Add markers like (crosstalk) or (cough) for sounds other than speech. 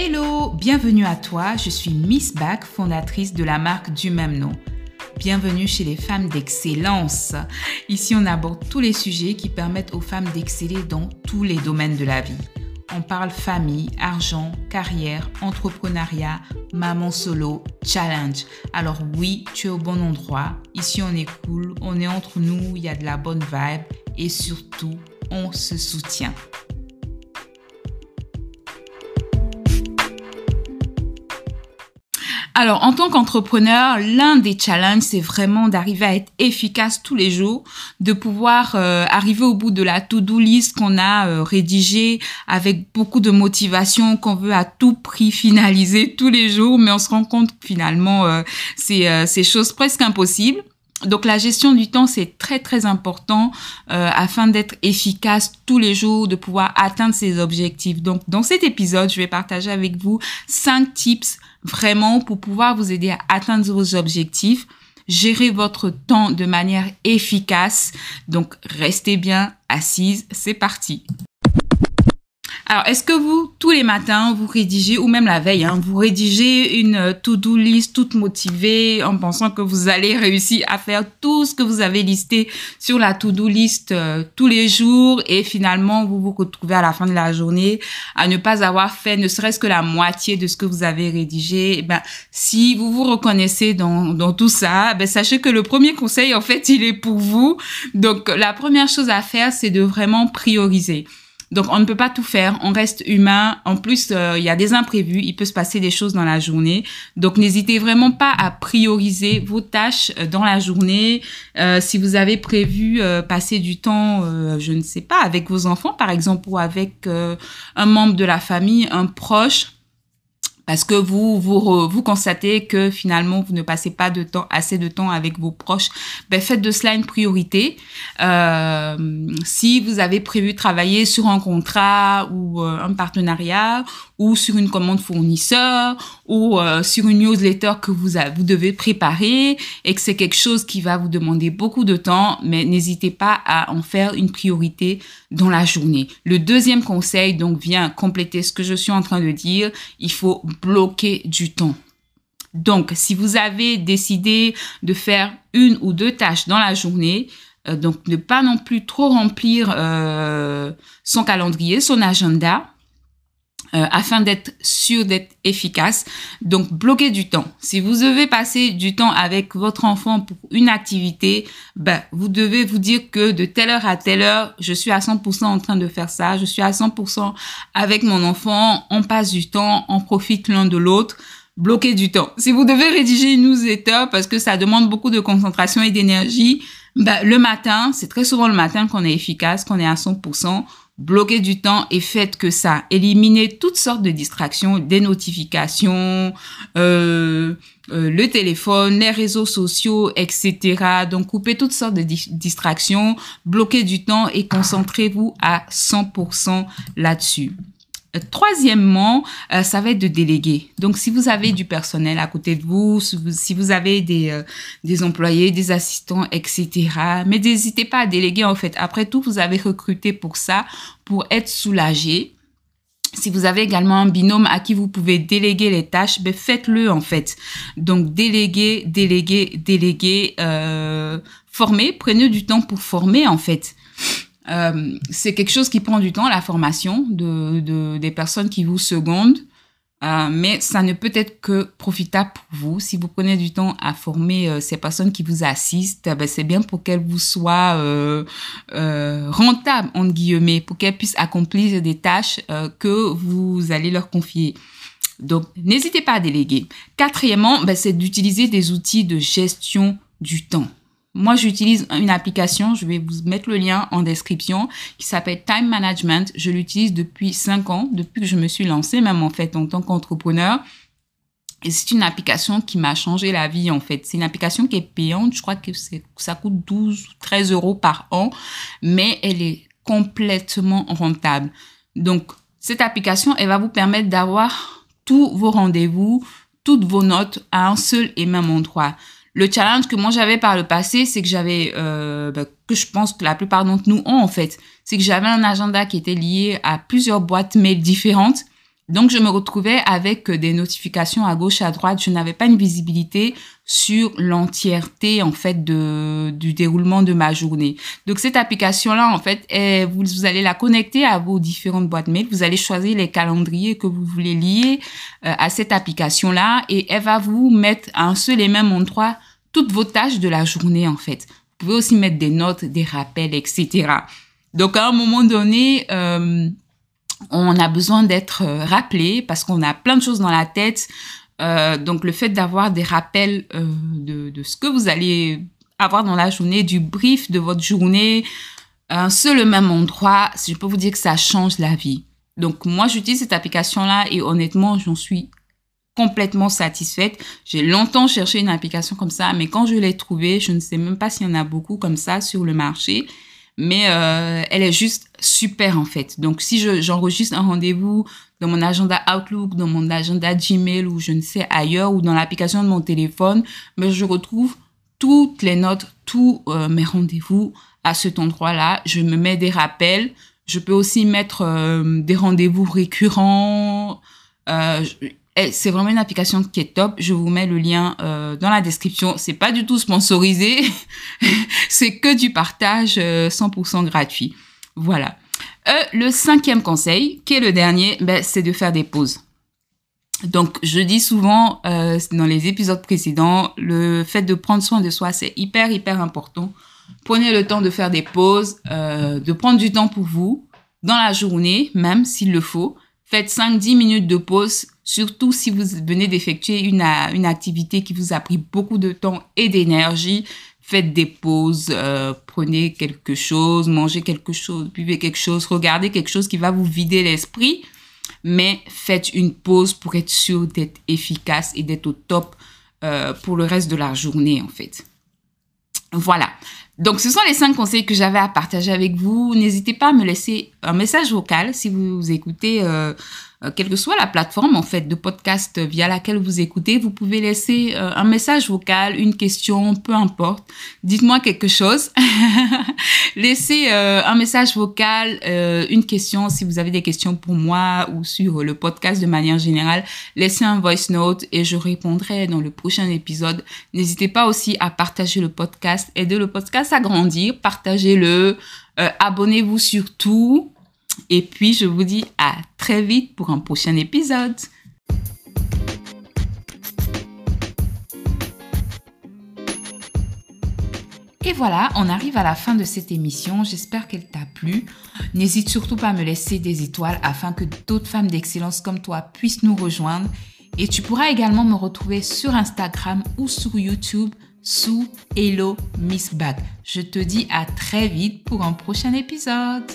Hello, bienvenue à toi, je suis Miss Back, fondatrice de la marque du même nom. Bienvenue chez les femmes d'excellence. Ici, on aborde tous les sujets qui permettent aux femmes d'exceller dans tous les domaines de la vie. On parle famille, argent, carrière, entrepreneuriat, maman solo, challenge. Alors oui, tu es au bon endroit. Ici, on est cool, on est entre nous, il y a de la bonne vibe et surtout, on se soutient. Alors, en tant qu'entrepreneur, l'un des challenges, c'est vraiment d'arriver à être efficace tous les jours, de pouvoir euh, arriver au bout de la to-do list qu'on a euh, rédigée avec beaucoup de motivation, qu'on veut à tout prix finaliser tous les jours, mais on se rend compte que finalement, euh, c'est ces choses presque impossibles. Donc la gestion du temps, c'est très très important afin d'être efficace tous les jours, de pouvoir atteindre ses objectifs. Donc dans cet épisode, je vais partager avec vous cinq tips vraiment pour pouvoir vous aider à atteindre vos objectifs, gérer votre temps de manière efficace. Donc, restez bien assise, c'est parti. Alors, est-ce que vous, tous les matins, vous rédigez, ou même la veille, hein, vous rédigez une euh, to-do list toute motivée en pensant que vous allez réussir à faire tout ce que vous avez listé sur la to-do list euh, tous les jours et finalement, vous vous retrouvez à la fin de la journée à ne pas avoir fait ne serait-ce que la moitié de ce que vous avez rédigé. Eh ben, si vous vous reconnaissez dans, dans tout ça, ben, sachez que le premier conseil, en fait, il est pour vous. Donc, la première chose à faire, c'est de vraiment prioriser. Donc, on ne peut pas tout faire. On reste humain. En plus, euh, il y a des imprévus. Il peut se passer des choses dans la journée. Donc, n'hésitez vraiment pas à prioriser vos tâches euh, dans la journée. Euh, si vous avez prévu passer du temps, je ne sais pas, avec vos enfants, par exemple, ou avec un membre de la famille, un proche, parce que vous, vous, constatez que finalement, vous ne passez pas de temps, assez de temps avec vos proches, ben, faites de cela une priorité. Euh, si vous avez prévu travailler sur un contrat ou euh, un partenariat ou sur une commande fournisseur ou euh, sur une newsletter que vous, vous devez préparer et que c'est quelque chose qui va vous demander beaucoup de temps, mais n'hésitez pas à en faire une priorité dans la journée. Le deuxième conseil donc vient compléter ce que je suis en train de dire. Il faut bloquer du temps. Donc, si vous avez décidé de faire une ou deux tâches dans la journée, euh, donc ne pas non plus trop remplir euh, son calendrier, son agenda, euh, afin d'être sûr d'être efficace. Donc, bloquez du temps. Si vous devez passer du temps avec votre enfant pour une activité, ben, vous devez vous dire que de telle heure à telle heure, je suis à 100% en train de faire ça, je suis à 100% avec mon enfant, on passe du temps, on profite l'un de l'autre. Bloquez du temps. Si vous devez rédiger une newsletter parce que ça demande beaucoup de concentration et d'énergie, ben, le matin, c'est très souvent le matin qu'on est efficace, qu'on est à 100% bloquez du temps et faites que ça. Éliminez toutes sortes de distractions, des notifications, euh, euh, le téléphone, les réseaux sociaux, etc. Donc, coupez toutes sortes de distractions, bloquez du temps et concentrez-vous à 100% là-dessus. Troisièmement, euh, ça va être de déléguer. Donc, si vous avez du personnel à côté de vous, si vous, avez des, euh, des employés, des assistants, etc., mais n'hésitez pas à déléguer en fait. Après tout, vous avez recruté pour ça, pour être soulagé. Si vous avez également un binôme à qui vous pouvez déléguer les tâches, ben faites-le en fait. Donc déléguer, déléguer, déléguer, euh, former, prenez du temps pour former en fait. Euh, c'est quelque chose qui prend du temps, la formation de, de des personnes qui vous secondent. Euh, mais ça ne peut être que profitable pour vous. Si vous prenez du temps à former euh, ces personnes qui vous assistent, ben, c'est bien pour qu'elles vous soient rentables, entre guillemets, pour qu'elles puissent accomplir des tâches que vous allez leur confier. Donc, n'hésitez pas à déléguer. Quatrièmement, ben, c'est d'utiliser des outils de gestion du temps. Moi, j'utilise une application, je vais vous mettre le lien en description, qui s'appelle Time Management. Je l'utilise depuis 5 ans, depuis que je me suis lancée, même en fait en tant qu'entrepreneur. Et c'est une application qui m'a changé la vie, en fait. C'est une application qui est payante. Je crois que ça coûte 12 ou 13 euros par an, mais elle est complètement rentable. Donc, cette application, elle va vous permettre d'avoir tous vos rendez-vous, toutes vos notes à un seul et même endroit. Le challenge que moi j'avais par le passé, c'est que j'avais, euh, bah, que je pense que la plupart d'entre nous ont en fait, c'est que j'avais un agenda qui était lié à plusieurs boîtes mail différentes Donc, je me retrouvais avec des notifications à gauche, à droite. Je n'avais pas une visibilité sur l'entièreté, en fait, de, du déroulement de ma journée. Donc, cette application-là, en fait, vous, vous, allez la connecter à vos différentes boîtes mail. Vous allez choisir les calendriers que vous voulez lier euh, à cette application-là et elle va vous mettre à un seul et même endroit toutes vos tâches de la journée, en fait. Vous pouvez aussi mettre des notes, des rappels, etc. Donc, à un moment donné, euh, on a besoin d'être euh, rappelé parce qu'on a plein de choses dans la tête. Euh, donc le fait d'avoir des rappels euh, de, de, ce que vous allez avoir dans la journée, du brief de votre journée, un seul même endroit, je peux vous dire que ça change la vie. Donc moi j'utilise cette application-là et honnêtement j'en suis complètement satisfaite. J'ai longtemps cherché une application comme ça, mais quand je l'ai trouvée, je ne sais même pas s'il y en a beaucoup comme ça sur le marché mais euh, elle est juste super en fait. Donc si j'enregistre un rendez-vous dans mon agenda Outlook, dans mon agenda Gmail ou je ne sais ailleurs ou dans l'application de mon téléphone, mais je retrouve toutes les notes, tous euh, mes rendez-vous à cet endroit-là. Je me mets des rappels. Je peux aussi mettre euh, des rendez-vous récurrents. Eh, c'est vraiment une application qui est top. Je vous mets le lien euh, dans la description. C'est pas du tout sponsorisé. (laughs) c'est que du partage 100% euh, gratuit. Voilà. Euh, le cinquième conseil, qui est le dernier, ben, c'est de faire des pauses. Donc, je dis souvent dans les épisodes précédents, le fait de prendre soin de soi, c'est hyper, hyper important. Prenez le temps de faire des pauses, de prendre du temps pour vous, dans la journée, même s'il le faut. Faites 5-10 minutes de pause, surtout si vous venez d'effectuer une, une activité qui vous a pris beaucoup de temps et d'énergie. Faites des pauses, euh, prenez quelque chose, mangez quelque chose, buvez quelque chose, regardez quelque chose qui va vous vider l'esprit. Mais faites une pause pour être sûr d'être efficace et d'être au top euh, pour le reste de la journée en fait. Voilà. Donc, ce sont les cinq conseils que j'avais à partager avec vous. N'hésitez pas à me laisser un message vocal si vous écoutez euh, euh, quelle que soit la plateforme en fait de podcast via laquelle vous écoutez, vous pouvez laisser euh, un message vocal, une question, peu importe. Dites-moi quelque chose. (laughs) Laissez euh, un message vocal, une question si vous avez des questions pour moi ou sur le podcast de manière générale. Laissez un voice note et je répondrai dans le prochain épisode. N'hésitez pas aussi à partager le podcast, aider le podcast à grandir, partagez-le, abonnez-vous surtout. Et puis, je vous dis à très vite pour un prochain épisode. Et voilà, on arrive à la fin de cette émission. J'espère qu'elle t'a plu. N'hésite surtout pas à me laisser des étoiles afin que d'autres femmes d'excellence comme toi puissent nous rejoindre. Et tu pourras également me retrouver sur Instagram ou sur YouTube sous Hello Miss Bag. Je te dis à très vite pour un prochain épisode.